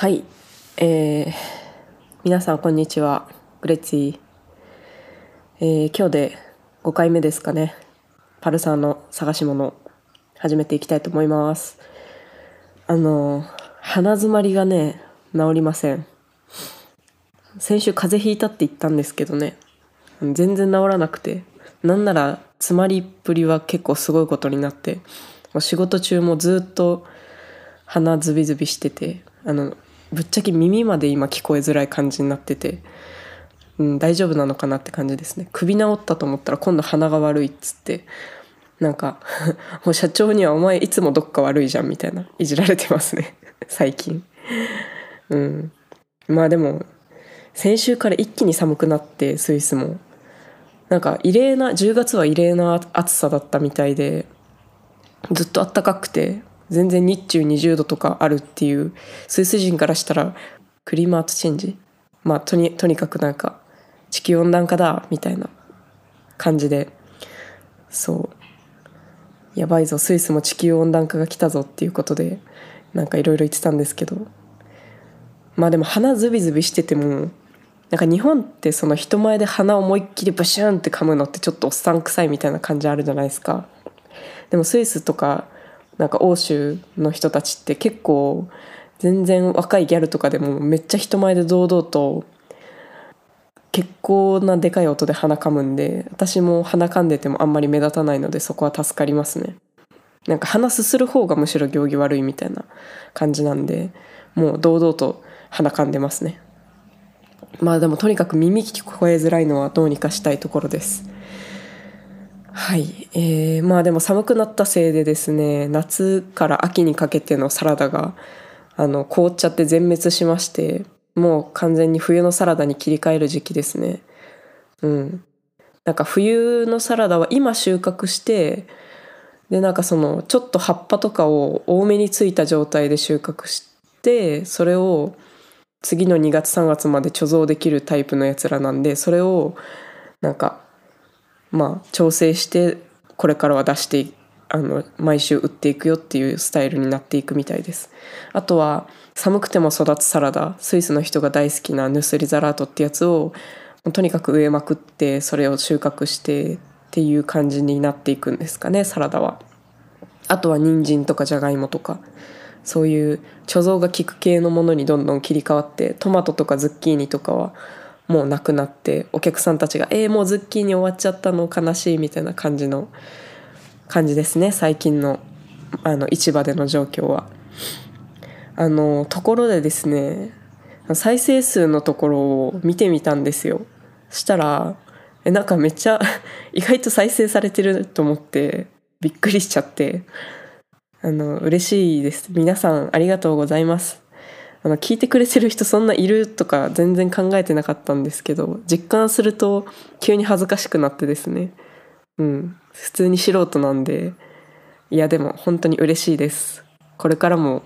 はい、えー、皆さんこんにちは。グレッツィ、えー、今日で5回目ですかね。パルサーの探し物始めていきたいと思います。あの鼻づまりがね治りません。先週風邪ひいたって言ったんですけどね。全然治らなくて。なんなら詰まりっぷりは結構すごいことになって。もう仕事中もずっと鼻ズビズビしててあのぶっちゃけ耳まで今聞こえづらい感じになってて、うん、大丈夫なのかなって感じですね。首治ったと思ったら今度鼻が悪いっつってなんか もう社長には「お前いつもどっか悪いじゃん」みたいないじられてますね。最近。うん。まあでも先週から一気に寒くなってスイスも。なんか異例な10月は異例な暑さだったみたいでずっと暖かくて全然日中20度とかあるっていうスイス人からしたらクリーマートチェンジ。まあとにとにかくなんか地球温暖化だみたいな感じで。そう。やばいぞスイスも地球温暖化が来たぞっていうことでなんかいろいろ言ってたんですけど。まあでも鼻ズビズビしててもなんか日本ってその人前で鼻思いっきりブシュンって噛むのってちょっとおっさん臭いみたいな感じあるじゃないですか。でもスイスとかなんか欧州の人たちって結構全然若いギャルとかでもめっちゃ人前で堂々と結構なでかい音で鼻かむんで私も鼻かんでてもあんまり目立たないのでそこは助かりますね。なんか鼻すする方がむしろ行儀悪いみたいな感じなんでもう堂々と鼻かんでますね。まあでもとにかく耳聞こえづらいのはどうにかしたいところです。はい、えー、まあでも寒くなったせいでですね夏から秋にかけてのサラダがあの凍っちゃって全滅しましてもう完全に冬のサラダに切り替える時期ですね。うん。なんか冬のサラダは今収穫してでなんかそのちょっと葉っぱとかを多めについた状態で収穫してそれを次の2月3月まで貯蔵できるタイプのやつらなんでそれをなんかまあ調整してこれからは出してあの毎週売っていくよっていうスタイルになっていくみたいです。あとは寒くても育つサラダスイスの人が大好きなヌスリザラートってやつをとにかく植えまくってそれを収穫してっていう感じになっていくんですかねサラダは。あとは人参とかじゃがいもとか。そういう貯蔵が効く系のものにどんどん切り替わってトマトとかズッキーニとかはもうなくなってお客さんたちが「えー、もうズッキーニ終わっちゃったの悲しい」みたいな感じの感じですね最近のあの市場での状況は。あのところでですね再生数のところを見てみたんですよ。したらえなんかめっちゃ 意外と再生されてると思ってびっくりしちゃってあの嬉しいです皆さんありがとうございますあの聞いてくれてる人そんないるとか全然考えてなかったんですけど実感すると急に恥ずかしくなってですね。うん。普通に素人なんでいやでも本当に嬉しいです。これからも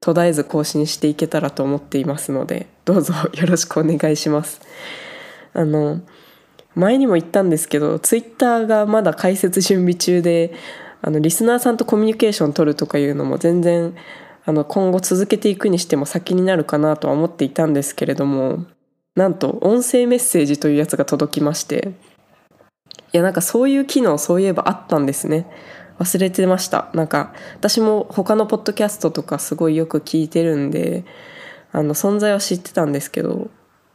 途絶えず更新していけたらと思っていますのでどうぞよろしくお願いします。あの前にも言ったんですけどツイッターがまだ開設準備中であのリスナーさんとコミュニケーション取るとかいうのも全然あの今後続けていくにしても先になるかなとは思っていたんですけれどもなんと音声メッセージというやつが届きましていやなんかそういう機能そういえばあったんですね。忘れてました。なんか私も他のポッドキャストとかすごいよく聞いてるんであの存在は知ってたんですけど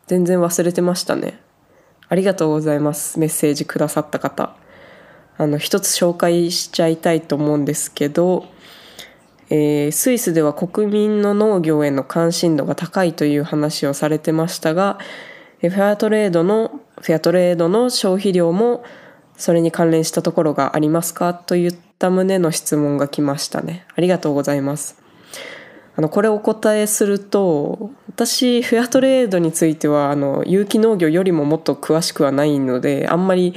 全然忘れてましたね。ありがとうございますメッセージくださった方。あの一つ紹介しちゃいたいと思うんですけどえー、スイスでは国民の農業への関心度が高いという話をされてましたがフェアトレードのフェアトレードの消費量もそれに関連したところがありますかといった旨の質問が来ましたね。ありがとうございます。あのこれお答えすると私フェアトレードについてはあの有機農業よりももっと詳しくはないのであんまり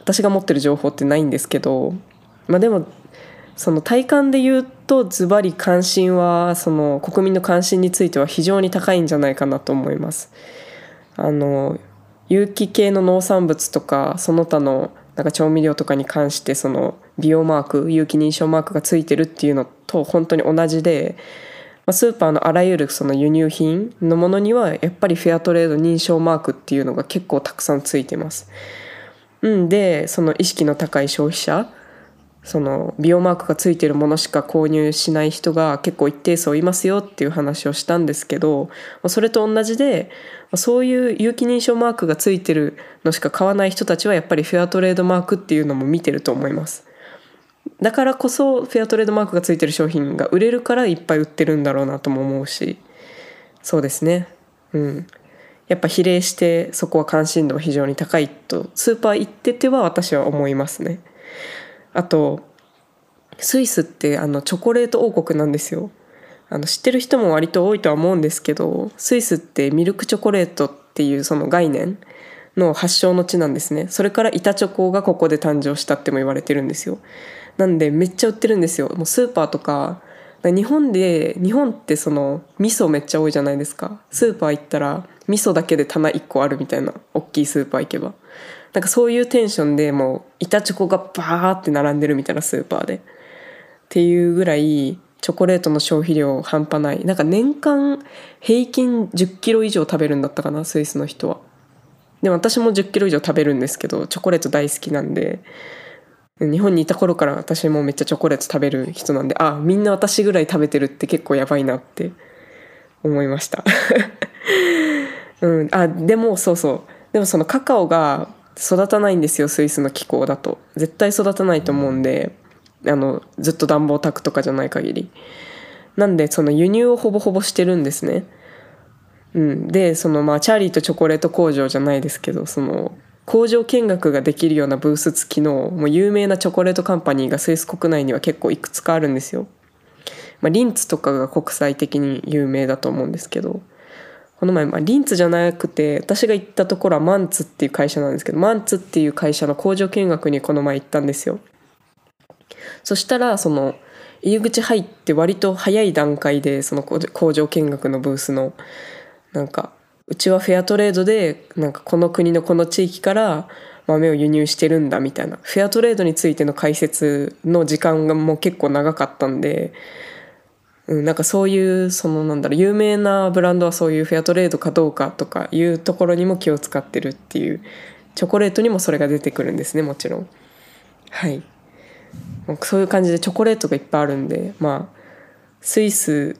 私が持ってる情報ってないんですけどまあでもその体感で言うとズバリ関心はその国民の関心については非常に高いんじゃないかなと思います。あの有機系の農産物とかその他のなんか調味料とかに関してその美容マーク有機認証マークがついてるっていうのと本当に同じでまあ、スーパーのあらゆるその輸入品のものにはやっぱりフェアトレード認証マークっていうのが結構たくさんついてます。うんでその意識の高い消費者その美容マークがついてるものしか購入しない人が結構一定数いますよっていう話をしたんですけどそれと同じでそういう有機認証マークがついてるのしか買わない人たちはやっぱりフェアトレードマークっていうのも見てると思います。だからこそフェアトレードマークがついてる商品が売れるからいっぱい売ってるんだろうなとも思うし。そうですね。うん。やっぱ比例してそこは関心度が非常に高いとスーパー行ってては私は思いますね。あとスイスってあのチョコレート王国なんですよ。あの知ってる人も割と多いとは思うんですけどスイスってミルクチョコレートっていうその概念の発祥の地なんですね。それから板チョコがここで誕生したっても言われてるんですよ。なんでめっちゃ売ってるんですよ。もうスーパーとか日本で日本ってその味噌めっちゃ多いじゃないですか。スーパー行ったら味噌だけで棚1個あるみたいな大きいスーパー行けば。なんかそういうテンションでもう板チョコがバーって並んでるみたいなスーパーで。っていうぐらいチョコレートの消費量半端ない。なんか年間平均1 0キロ以上食べるんだったかなスイスの人は。でも私も1 0キロ以上食べるんですけどチョコレート大好きなんで。日本にいた頃から私もめっちゃチョコレート食べる人なんであみんな私ぐらい食べてるって結構やばいなって。思いました。うん。あでもそうそう。でもそのカカオが育たないんですよスイスの気候だと。絶対育たないと思うんであのずっと暖房炊くとかじゃない限り。なんでその輸入をほぼほぼしてるんですね。うん、でそのまあチャーリーとチョコレート工場じゃないですけどその工場見学ができるようなブース付きのもう有名なチョコレートカンパニーがスイス国内には結構いくつかあるんですよ。まあ、リンツとかが国際的に有名だと思うんですけど。この前、まあ、リンツじゃなくて私が行ったところはマンツっていう会社なんですけどマンツっていう会社の工場見学にこの前行ったんですよ。そしたらその入り口入って割と早い段階でその工場見学のブースのなんかうちはフェアトレードでなんかこの国のこの地域から豆を輸入してるんだみたいなフェアトレードについての解説の時間がもう結構長かったんでうん、なんかそういうそのなんだろう有名なブランドはそういうフェアトレードかどうかとかいうところにも気を使ってるっていうチョコレートにもそれが出てくるんですねもちろん。はい。そういう感じでチョコレートがいっぱいあるんでまあスイス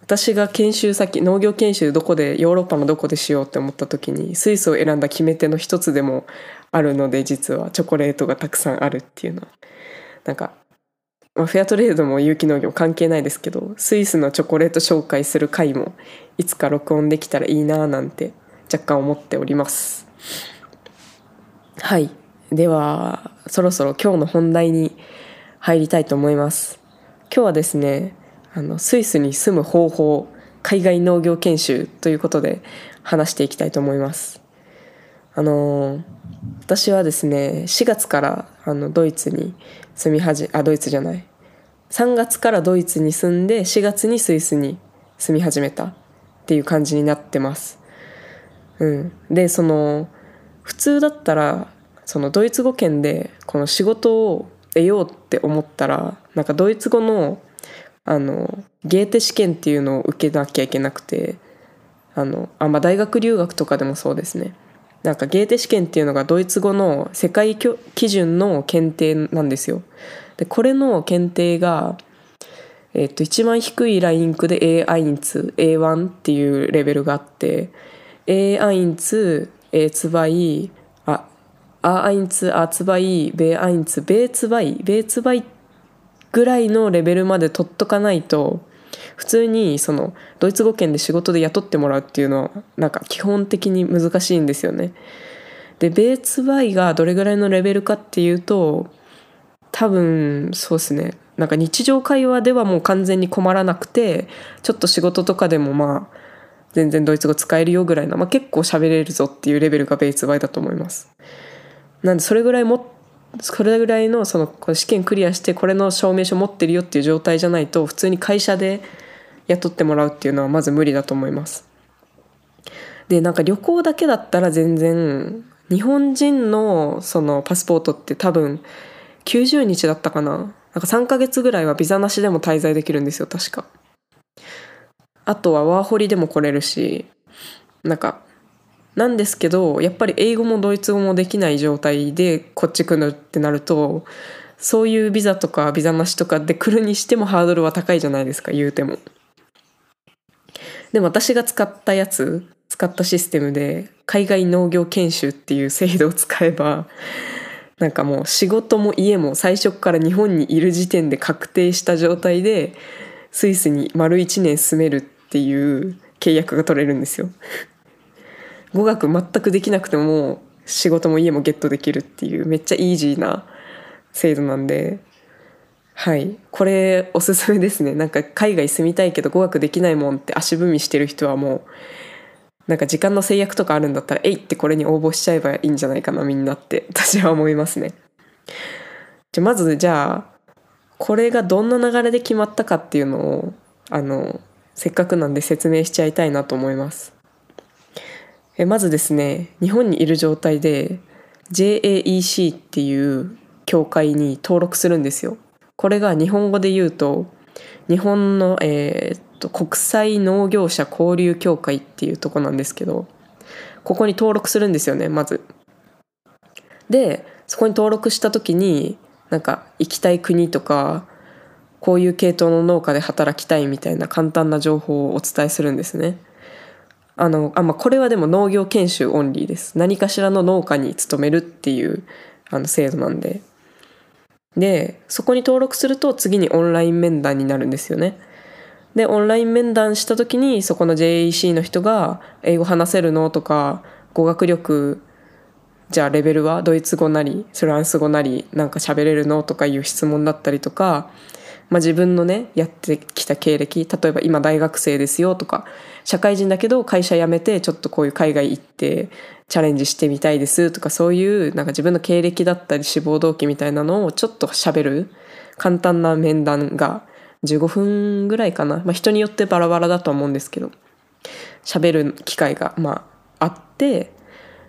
私が研修先農業研修どこでヨーロッパのどこでしようって思った時にスイスを選んだ決め手の一つでもあるので実はチョコレートがたくさんあるっていうのは。なんか、フェアトレードも有機農業関係ないですけどスイスのチョコレート紹介する回もいつか録音できたらいいななんて若干思っております。はい。ではそろそろ今日の本題に入りたいと思います。今日はですねあのスイスに住む方法海外農業研修ということで話していきたいと思います。あの私はですね4月からあのドイツに住み始あドイツじゃない。3月からドイツに住んで4月にスイスに住み始めたっていう感じになってます。うん、でその普通だったらそのドイツ語圏でこの仕事を得ようって思ったらなんかドイツ語のあのゲーテ試験っていうのを受けなきゃいけなくてあのあ、まあ、大学留学とかでもそうですね。なんかゲーテ試験っていうのがドイツ語の世界基準の検定なんですよ。でこれの検定が、えっと一番低いラインクで A1、A1 っていうレベルがあって A1、A2、あ、A1、A2、B1、B2、B2 ぐらいのレベルまで取っとかないと普通にそのドイツ語圏で仕事で雇ってもらうっていうのはなんか基本的に難しいんですよね。でベーツ Y がどれぐらいのレベルかっていうと多分そうですねなんか日常会話ではもう完全に困らなくてちょっと仕事とかでもまあ全然ドイツ語使えるよぐらいの、まあ、結構喋れるぞっていうレベルがベーツ Y だと思います。なんでそれぐらいもそれぐらいのその試験クリアしてこれの証明書持ってるよっていう状態じゃないと普通に会社で雇ってもらうっていうのはまず無理だと思います。でなんか旅行だけだったら全然日本人のそのパスポートって多分90日だったかななんか3ヶ月ぐらいはビザなしでも滞在できるんですよ確か。あとはワーホリでも来れるしなんかなんですけどやっぱり英語もドイツ語もできない状態でこっち来るってなるとそういうビザとかビザなしとかで来るにしてもハードルは高いじゃないですか言うても。でも私が使ったやつ使ったシステムで海外農業研修っていう制度を使えばなんかもう仕事も家も最初から日本にいる時点で確定した状態でスイスに丸1年住めるっていう契約が取れるんですよ。語学全くできなくても仕事も家もゲットできるっていうめっちゃイージーな制度なんではい。これおすすめですね。なんか海外住みたいけど語学できないもんって足踏みしてる人はもうなんか時間の制約とかあるんだったらえいってこれに応募しちゃえばいいんじゃないかなみんなって 私は思いますね。じゃまずじゃあこれがどんな流れで決まったかっていうのをあのせっかくなんで説明しちゃいたいなと思います。えまずですね日本にいる状態で JAEC っていう協会に登録するんですよ。これが日本語で言うと日本の、えー、っと国際農業者交流協会っていうとこなんですけどここに登録するんですよねまず。でそこに登録した時になんか行きたい国とかこういう系統の農家で働きたいみたいな簡単な情報をお伝えするんですね。あのあまあ、これはでも農業研修オンリーです何かしらの農家に勤めるっていうあの制度なんででそこに登録すると次にオンライン面談になるんですよねでオンライン面談した時にそこの JEC の人が「英語話せるの?」とか「語学力じゃあレベルはドイツ語なりフランス語なりなんか喋れるの?」とかいう質問だったりとか、まあ、自分のねやってきた経歴例えば今大学生ですよとか社会人だけど会社辞めてちょっとこういう海外行ってチャレンジしてみたいですとかそういうなんか自分の経歴だったり志望動機みたいなのをちょっと喋る簡単な面談が15分ぐらいかな、まあ、人によってバラバラだと思うんですけど喋る機会がまああって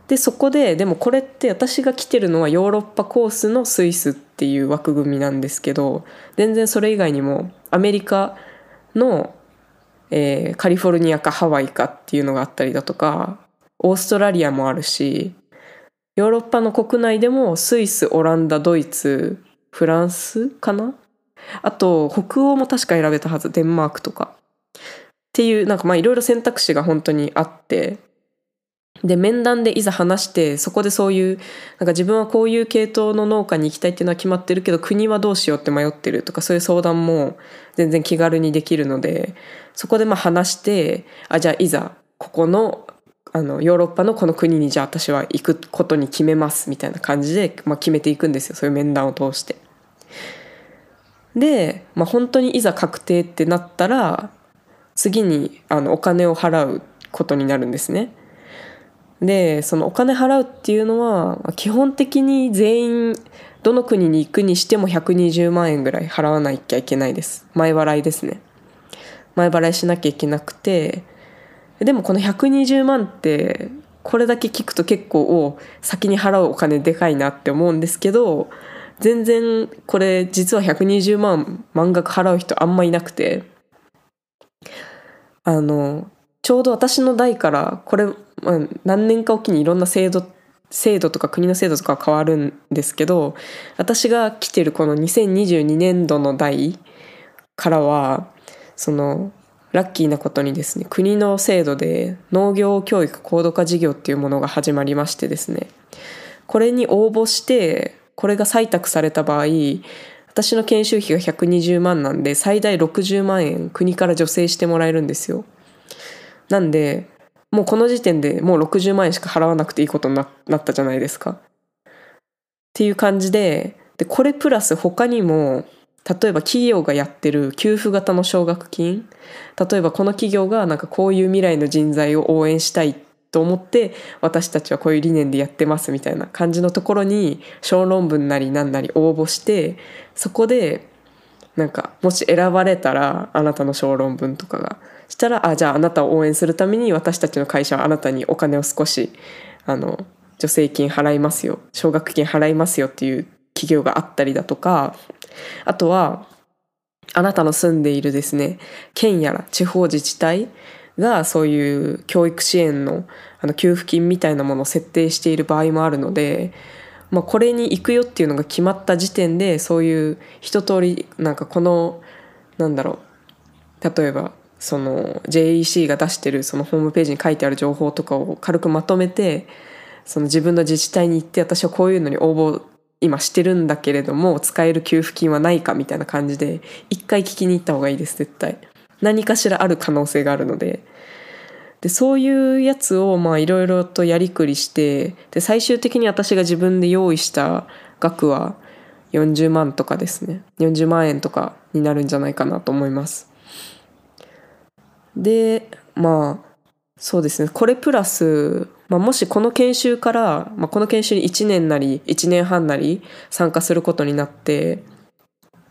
でそこででもこれって私が来てるのはヨーロッパコースのスイスっていう枠組みなんですけど全然それ以外にもアメリカの、えー、カリフォルニアかハワイかっていうのがあったりだとかオーストラリアもあるしヨーロッパの国内でもスイスオランダドイツフランスかな？あと北欧も確か選べたはず。デンマークとか。っていうなんかまあいろいろ選択肢が本当にあって。で面談でいざ話してそこでそういうなんか自分はこういう系統の農家に行きたいっていうのは決まってるけど国はどうしようって迷ってるとかそういう相談も全然気軽にできるのでそこでまあ話してあじゃあいざここのあのヨーロッパのこの国にじゃあ私は行くことに決めますみたいな感じで、まあ、決めていくんですよそういう面談を通して。で、まあ、本当にいざ確定ってなったら次にあのお金を払うことになるんですね。でそのお金払うっていうのは基本的に全員どの国に行くにしても120万円ぐらい払わなきゃいけないです前払いですね前払いしなきゃいけなくてでもこの120万ってこれだけ聞くと結構先に払うお金でかいなって思うんですけど全然これ実は120万満額払う人あんまいなくてあのちょうど私の代からこれ、何年かおきにいろんな制度制度とか国の制度とか変わるんですけど私が来てるこの2022年度の代からはそのラッキーなことにですね国の制度で農業教育高度化事業っていうものが始まりましてですねこれに応募してこれが採択された場合私の研修費が120万なんで最大60万円国から助成してもらえるんですよ。なんでもうこの時点でもう60万円しか払わなくていいことになったじゃないですか。っていう感じででこれプラス他にも例えば企業がやってる給付型の奨学金。例えばこの企業がなんかこういう未来の人材を応援したいと思って私たちはこういう理念でやってますみたいな感じのところに小論文なり何なり応募してそこでなんかもし選ばれたらあなたの小論文とかがしたらあじゃああなたを応援するために私たちの会社はあなたにお金を少しあの助成金払いますよ奨学金払いますよっていう企業があったりだとかあとはあなたの住んでいるですね県やら地方自治体がそういう教育支援のあの給付金みたいなものを設定している場合もあるので、まあ、これに行くよっていうのが決まった時点でそういう一通りなんかこのなんだろう例えばその JEC が出してるそのホームページに書いてある情報とかを軽くまとめてその自分の自治体に行って私はこういうのに応募今してるんだけれども使える給付金はないかみたいな感じで一回聞きに行った方がいいです絶対。何かしらある可能性があるので。でそういうやつをまあいろいろとやりくりしてで最終的に私が自分で用意した額は40万とかですね。40万円とかになるんじゃないかなと思います。でまあそうですね。これプラス、まあ、もしこの研修から、まあ、この研修に1年なり1年半なり参加することになって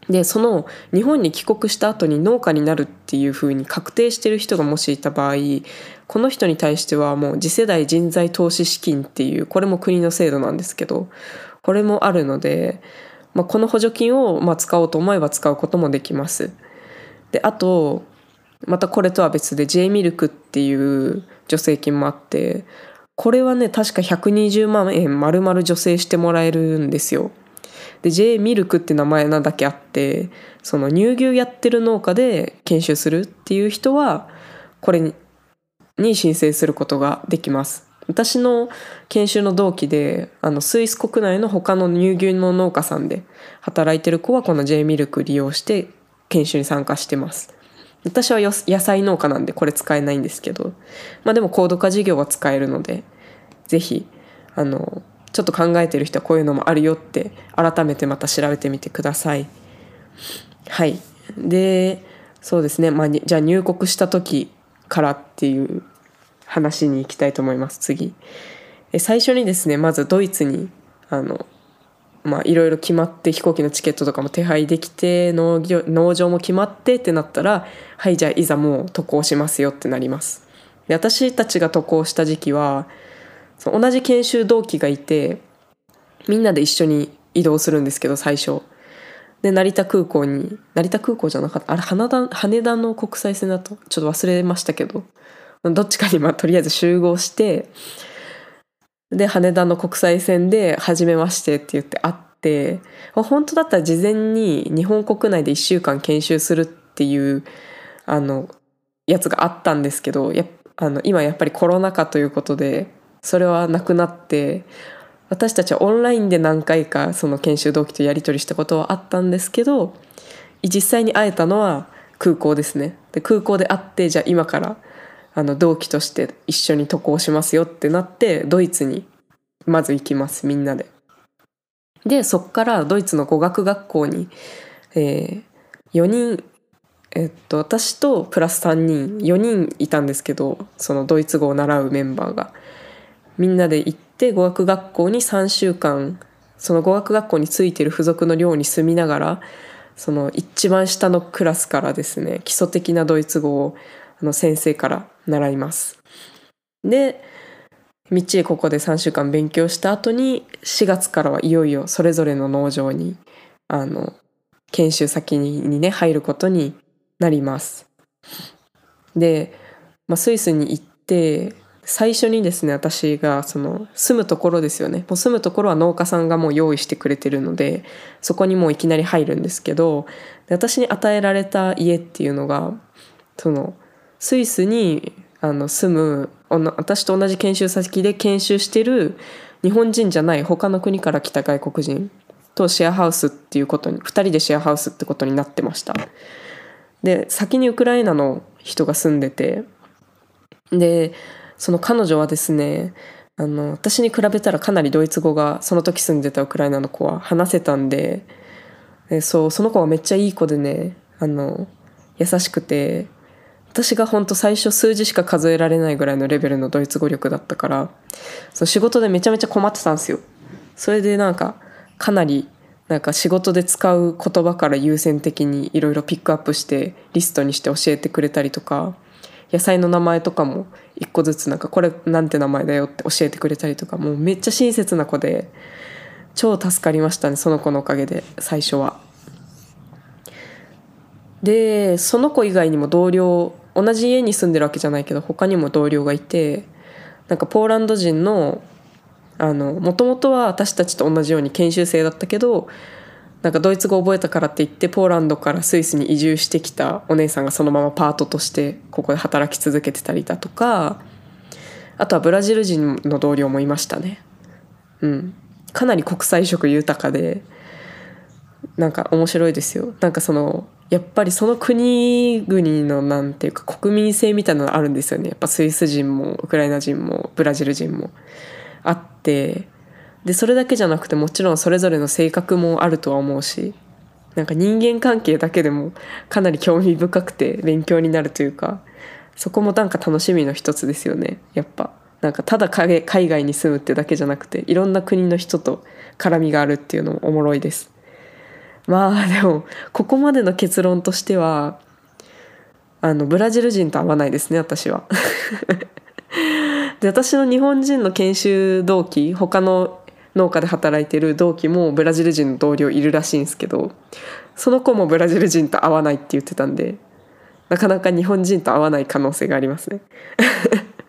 でその日本に帰国した後に農家になるっていうふうに確定してる人がもしいた場合この人に対してはもう次世代人材投資資金っていうこれも国の制度なんですけどこれもあるので、まあ、この補助金をまあ使おうと思えば使うこともできます。であとまたこれとは別で J ミルクっていう助成金もあってこれはね確か120万円丸々助成してもらえるんですよ。で J ミルクって名前なだけあってその乳牛やってる農家で研修するっていう人はこれにに申請することができます。私の研修の同期であのスイス国内の他の乳牛の農家さんで働いてる子はこの J ミルク利用して研修に参加してます。私は野菜農家なんでこれ使えないんですけど、まあでも高度化事業は使えるので、ぜひ、あの、ちょっと考えてる人はこういうのもあるよって改めてまた調べてみてください。はい。で、そうですね。まあ、じゃあ入国した時からっていう話に行きたいと思います、次。え最初にですね、まずドイツに、あの、まあいろいろ決まって飛行機のチケットとかも手配できて農業農場も決まってってなったらはいじゃあいざもう渡航しますよってなります。で私たちが渡航した時期はその同じ研修同期がいてみんなで一緒に移動するんですけど最初。で成田空港に成田空港じゃなかったあれ羽田羽田の国際線だとちょっと忘れましたけど。どっちかにまあとりあえず集合してで羽田の国際線で「初めまして」って言って会って本当だったら事前に日本国内で1週間研修するっていうあのやつがあったんですけどやあの今やっぱりコロナ禍ということでそれはなくなって私たちはオンラインで何回かその研修同期とやり取りしたことはあったんですけど実際に会えたのは空港ですね。で空港で会ってじゃあ今からあの同期として一緒に渡航しますよってなってドイツにまず行きますみんなで。でそっからドイツの語学学校に、えー、4人えっと私とプラス3人4人いたんですけどそのドイツ語を習うメンバーがみんなで行って語学学校に3週間その語学学校についてる付属の寮に住みながらその一番下のクラスからですね基礎的なドイツ語をあの先生から習います。でみっちりここで3週間勉強した後に4月からはいよいよそれぞれの農場にあの研修先にね入ることになります。で、まあ、スイスに行って最初にですね私がその住むところですよねもう住むところは農家さんがもう用意してくれてるのでそこにもういきなり入るんですけど私に与えられた家っていうのがそのスイスにあの住む私と同じ研修先で研修してる日本人じゃない他の国から来た外国人とシェアハウスっていうことに2人でシェアハウスってことになってました。で先にウクライナの人が住んでてでその彼女はですねあの私に比べたらかなりドイツ語がその時住んでたウクライナの子は話せたんででそうその子はめっちゃいい子でねあの優しくて私が本当最初数字しか数えられないぐらいのレベルのドイツ語力だったからその仕事でめちゃめちゃ困ってたんですよ。それでなんかかなりなんか仕事で使う言葉から優先的にいろいろピックアップしてリストにして教えてくれたりとか野菜の名前とかも一個ずつなんかこれなんて名前だよって教えてくれたりとかもうめっちゃ親切な子で超助かりましたねその子のおかげで最初は。でその子以外にも同僚同じ家に住んでるわけじゃないけど他にも同僚がいてなんかポーランド人のもともとは私たちと同じように研修生だったけどなんかドイツ語を覚えたからって言ってポーランドからスイスに移住してきたお姉さんがそのままパートとしてここで働き続けてたりだとかあとはブラジル人の同僚もいましたね。うん、かなり国際色豊かでなんか面白いですよ。なんかそのやっぱりその国々のなんていうか国民性みたいなのあるんですよね。やっぱスイス人もウクライナ人もブラジル人も。あってでそれだけじゃなくてもちろんそれぞれの性格もあるとは思うしなんか人間関係だけでもかなり興味深くて勉強になるというかそこもなんか楽しみの一つですよね。やっぱ。なんかただ海外に住むってだけじゃなくていろんな国の人と絡みがあるっていうのもおもろいです。まあでもここまでの結論としてはあのブラジル人と会わないですね私は。で私の日本人の研修同期他の農家で働いてる同期もブラジル人の同僚いるらしいんですけどその子もブラジル人と会わないって言ってたんでなかなか日本人と会わない可能性がありますね。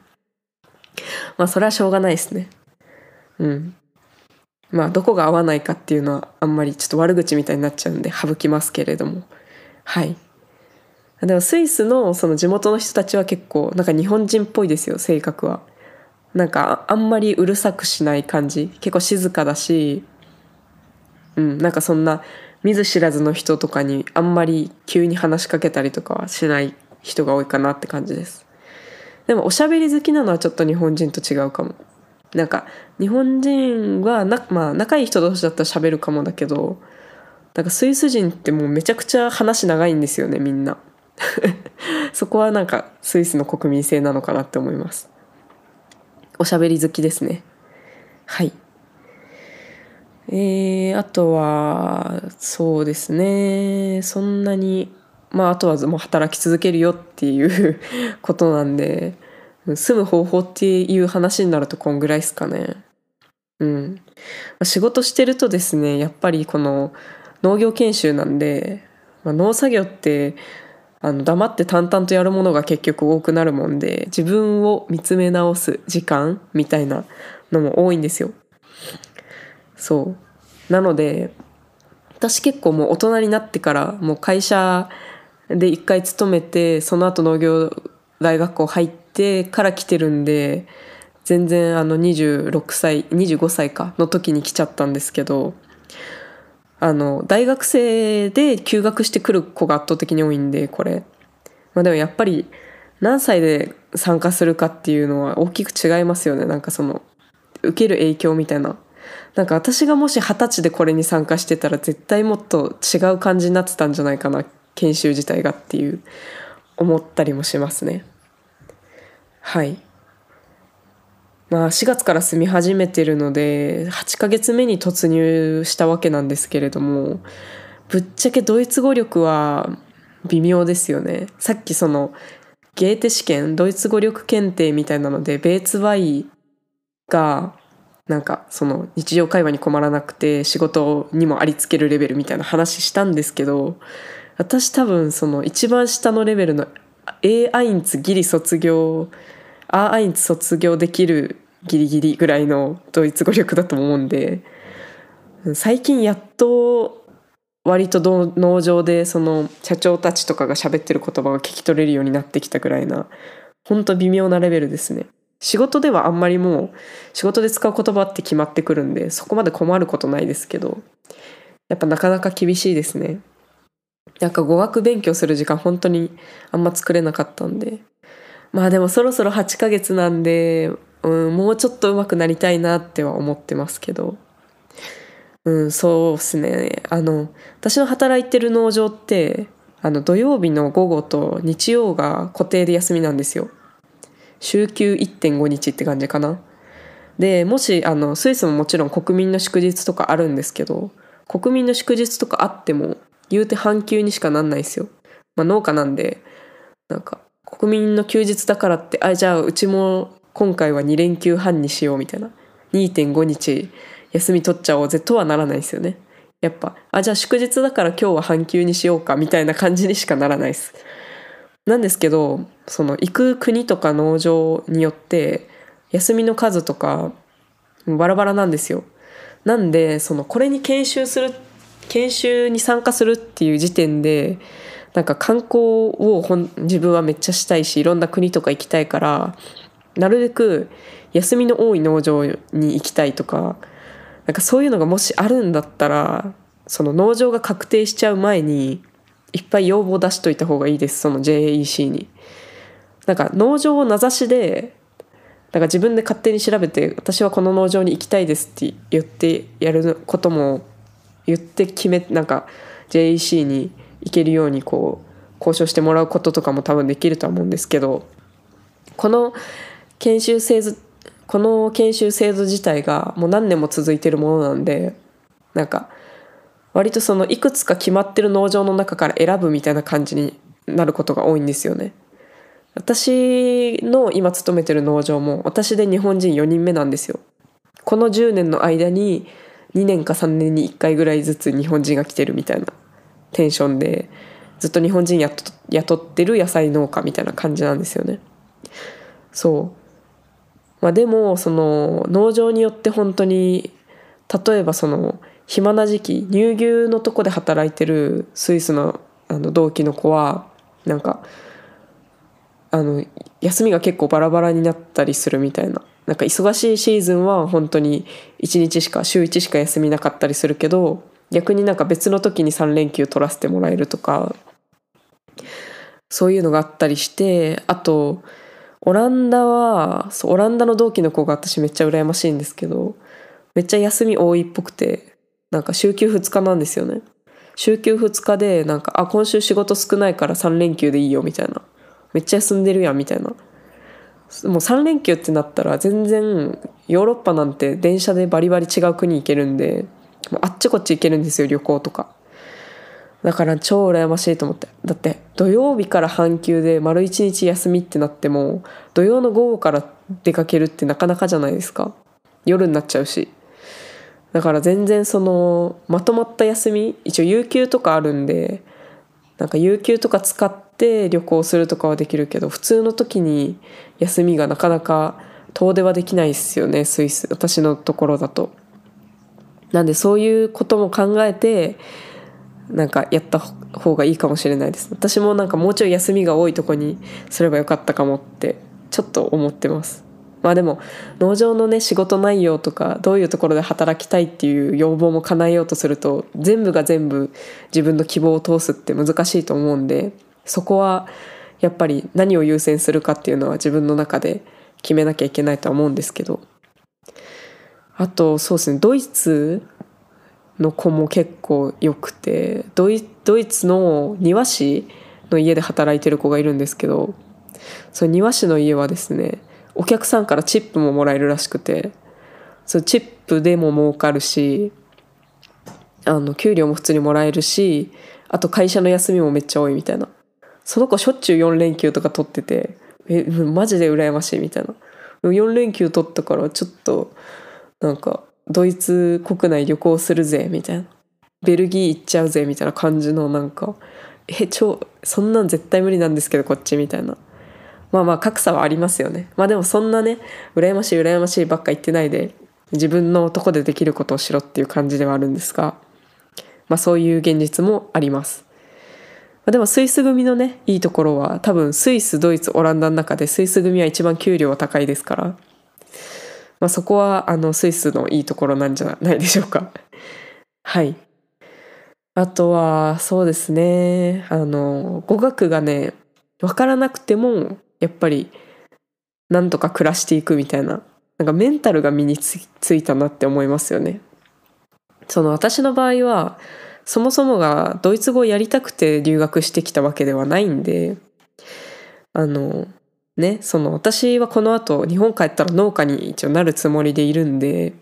まあそれはしょうがないですね。うん。まあどこが合わないかっていうのはあんまりちょっと悪口みたいになっちゃうんで省きますけれども。はい。でもスイスのその地元の人たちは結構なんか日本人っぽいですよ性格は。なんかあんまりうるさくしない感じ。結構静かだし。うんなんかそんな見ず知らずの人とかにあんまり急に話しかけたりとかはしない人が多いかなって感じです。でもおしゃべり好きなのはちょっと日本人と違うかも。なんか日本人はな、まあ、仲いい人同士だったら喋るかもだけどなんかスイス人ってもうめちゃくちゃ話長いんですよねみんな。そこはなんかスイスの国民性なのかなって思います。おしゃべり好きですね。はい。えー、あとはそうですね。そんなにまああとはもう働き続けるよっていう ことなんで住む方法っていう話になるとこんぐらいですかね。うん。仕事してるとですね、やっぱりこの農業研修なんで、まあ、農作業ってあの黙って淡々とやるものが結局多くなるもんで自分を見つめ直す時間みたいなのも多いんですよ。そうなので私結構もう大人になってからもう会社で一回勤めてその後農業大学校入ってから来てるんで全然あの26歳25歳かの時に来ちゃったんですけどあの大学生で休学してくる子が圧倒的に多いんでこれ、まあ、でもやっぱり何歳で参加するかっていうのは大きく違いますよね。なんかその受ける影響みたいな。なんか私がもし二十歳でこれに参加してたら絶対もっと違う感じになってたんじゃないかな研修自体がっていう思ったりもしますね。はい。まあ4月から住み始めてるので8ヶ月目に突入したわけなんですけれどもぶっちゃけドイツ語力は微妙ですよね。さっきそのゲーテ試験ドイツ語力検定みたいなのでベーツバイがなんかその日常会話に困らなくて仕事にもありつけるレベルみたいな話したんですけど私多分その一番下のレベルの A アインツギリ卒業アーアイン卒業できるギリギリぐらいのドイツ語力だと思うんで最近やっと割と農場でその社長たちとかが喋ってる言葉が聞き取れるようになってきたぐらいなほんと微妙なレベルですね。仕事ではあんまりもう仕事で使う言葉って決まってくるんでそこまで困ることないですけどやっぱなかなか厳しいですね。なんか語学勉強する時間本当にあんま作れなかったんでまあでもそろそろ8ヶ月なんで、うん、もうちょっと上手くなりたいなっては思ってますけど。うんそうっすね。あの私の働いてる農場ってあの土曜日の午後と日曜が固定で休みなんですよ。週休1.5日って感じかな。でもしあのスイスももちろん国民の祝日とかあるんですけど国民の祝日とかあっても言うて半休にしかなんないですよ。まあ、農家なんでなんか国民の休日だからってあじゃあうちも今回は2連休半にしようみたいな。2.5日休み取っちゃおうぜとはならないですよね。やっぱあじゃあ祝日だから今日は半休にしようかみたいな感じにしかならないです。なんですけどその行く国とか農場によって休みの数とかバラバラなんですよ。なんでそのこれに研修する研修に参加するっていう時点でなんか観光を自分はめっちゃしたいしいろんな国とか行きたいからなるべく休みの多い農場に行きたいとかなんかそういうのがもしあるんだったらその農場が確定しちゃう前にいっぱい要望出しといた方がいいですその JEC に。なんか農場を名指しでだか自分で勝手に調べて私はこの農場に行きたいですって言ってやることも言って決めなんか JEC に行けるようにこう交渉してもらうこととかも多分できるとは思うんですけどこの研修制度この研修制度自体がもう何年も続いてるものなんでなんか割とそのいくつか決まってる農場の中から選ぶみたいな感じになることが多いんですよね。私の今勤めてる農場も私で日本人4人目なんですよ。この10年の間に2年か3年に1回ぐらいずつ日本人が来てるみたいなテンションでずっと日本人雇ってる野菜農家みたいな感じなんですよね。そうまあ、でもその農場によって本当に例えばその暇な時期乳牛のとこで働いてるスイスのあの同期の子はなんかあの休みが結構バラバラになったりするみたいななんか忙しいシーズンは本当に1日しか週1しか休みなかったりするけど逆になんか別の時に3連休取らせてもらえるとかそういうのがあったりしてあとオランダはオランダの同期の子が私めっちゃ羨ましいんですけどめっちゃ休み多いっぽくてなんか週休2日なんですよね。週休2日でなんかあ今週仕事少ないから3連休でいいよみたいな。めっちゃ休んでるやんみたいな。もう3連休ってなったら全然ヨーロッパなんて電車でバリバリ違う国行けるんであっちこっち行けるんですよ旅行とか。だから超羨ましいと思って。だって土曜日から半休で丸一日休みってなっても土曜の午後から出かけるってなかなかじゃないですか。夜になっちゃうし。だから全然そのまとまった休み一応有給とかあるんでなんか有給とか使って旅行するとかはできるけど普通の時に休みがなかなか遠出はできないですよねスイス。私のところだと。なんでそういうことも考えてなんかやった方がいいかもしれないです。私もなんかもうちょい休みが多いとこにすればよかったかもってちょっと思ってます。まあでも農場のね仕事内容とかどういうところで働きたいっていう要望も叶えようとすると全部が全部自分の希望を通すって難しいと思うんでそこはやっぱり何を優先するかっていうのは自分の中で決めなきゃいけないとは思うんですけど。あとそうですねドイツの子も結構よくてドイツの庭師の家で働いてる子がいるんですけどその庭師の家はですねお客さんからチップももらえるらしくてそのチップでも儲かるしあの給料も普通にもらえるしあと会社の休みもめっちゃ多いみたいな。その子しょっちゅう4連休とか取っててえマジで羨ましいみたいな。4連休取ったからちょっとなんかドイツ国内旅行するぜみたいな。ベルギー行っちゃうぜみたいな感じのなんかえ超そんなん絶対無理なんですけどこっちみたいな。まあまあ格差はありますよね。まあでもそんなね羨ましい羨ましいばっか言ってないで自分のとこでできることをしろっていう感じではあるんですがまあそういう現実もあります。までもスイス組のねいいところは多分スイスドイツオランダの中でスイス組は一番給料は高いですからまあ、そこはあのスイスのいいところなんじゃないでしょうか。はい。あとはそうですねあの語学がね分からなくてもやっぱりなんとか暮らしていくみたいななんかメンタルが身についたなって思いますよね。その私の場合はそもそもがドイツ語をやりたくて留学してきたわけではないんであのね、その私はこの後日本帰ったら農家に一応なるつもりでいるんで、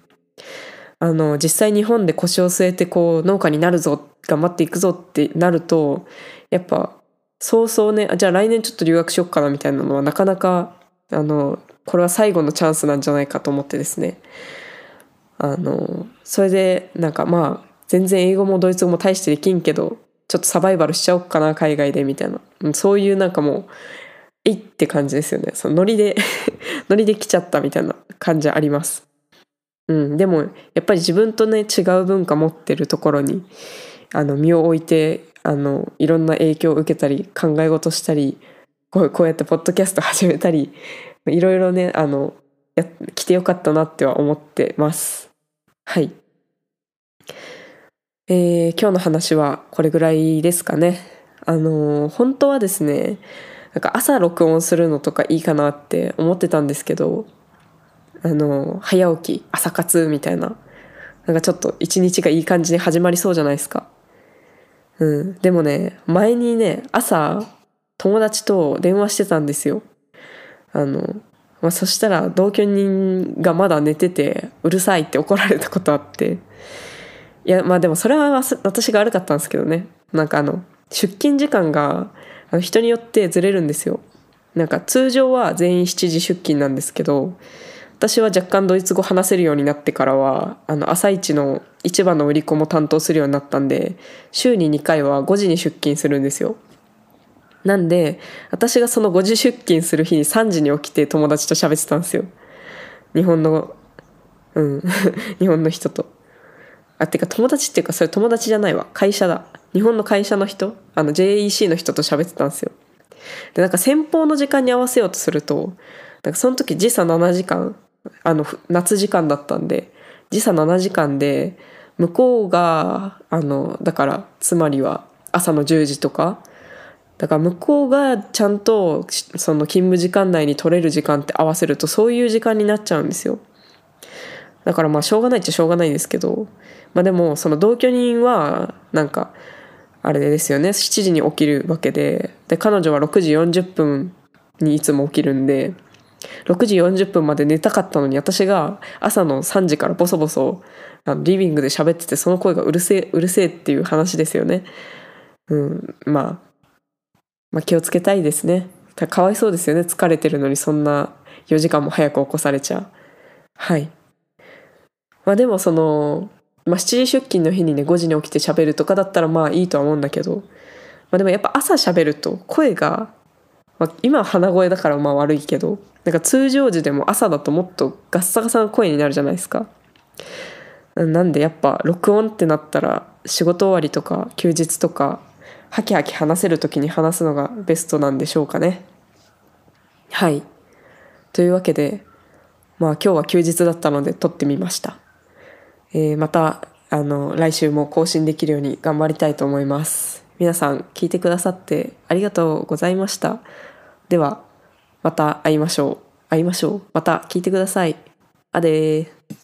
あの、実際日本で腰を据えてこう農家になるぞ、頑張っていくぞってなると、やっぱそうそうね、あじゃあ来年ちょっと留学しよっかなみたいなのはなかなか、あの、これは最後のチャンスなんじゃないかと思ってですね。あの、それでなんかまあ、全然英語もドイツ語も大してできんけどちょっとサバイバルしちゃおっかな海外でみたいなそういうなんかもうえいって感じですよね。そのノリで ノリで来ちゃったみたいな感じあります。うん。でもやっぱり自分とね違う文化持ってるところにあの身を置いてあのいろんな影響を受けたり考え事したりこうこうやってポッドキャスト始めたりいろいろねあのや来てよかったなっては思ってます。はい。えー、今日の話はこれぐらいですかね。あの本当はですねなんか朝録音するのとかいいかなって思ってたんですけどあの早起き朝活みたいななんかちょっと一日がいい感じに始まりそうじゃないですか。うん。でもね前にね朝友達と電話してたんですよ。あの、まあ、そしたら同居人がまだ寝ててうるさいって怒られたことあって。いやまあでもそれは私が悪かったんですけどね。なんかあの出勤時間があの人によってずれるんですよ。なんか通常は全員7時出勤なんですけど私は若干ドイツ語話せるようになってからはあの朝一の市場の売り子も担当するようになったんで週に2回は5時に出勤するんですよ。なんで私がその5時出勤する日に3時に起きて友達と喋ってたんですよ。日本のうん 日本の人と。あてか友達っていうかそれ友達じゃないわ。会社だ。日本の会社の人あの JEC の人と喋ってたんですよ。でなんか先方の時間に合わせようとするとなんかその時時差7時間あの夏時間だったんで時差7時間で向こうがあのだからつまりは朝の10時とかだから向こうがちゃんとその勤務時間内に取れる時間って合わせるとそういう時間になっちゃうんですよ。だからまあしょうがないっちゃしょうがないんですけどまあでもその同居人はなんかあれですよね7時に起きるわけでで彼女は6時40分にいつも起きるんで6時40分まで寝たかったのに私が朝の3時からボソボソリビングで喋っててその声がうるせえうるせえっていう話ですよね。うん、まあ、まあ気をつけたいですね。かわいそうですよね疲れてるのにそんな4時間も早く起こされちゃう。はい。まあでもそのまあ、7時出勤の日にね5時に起きて喋るとかだったらまあいいとは思うんだけど、まあ、でもやっぱ朝喋ると声が、まあ、今は鼻声だからまあ悪いけどなんか通常時でも朝だともっとガッサガサな声になるじゃないですか。なんでやっぱ録音ってなったら仕事終わりとか休日とかハキハキ話せる時に話すのがベストなんでしょうかね。はい。というわけでまあ今日は休日だったので撮ってみました。えー、またあの来週も更新できるように頑張りたいと思います。皆さん聞いてくださってありがとうございました。ではまた会いましょう。会いましょう。また聞いてください。あでー。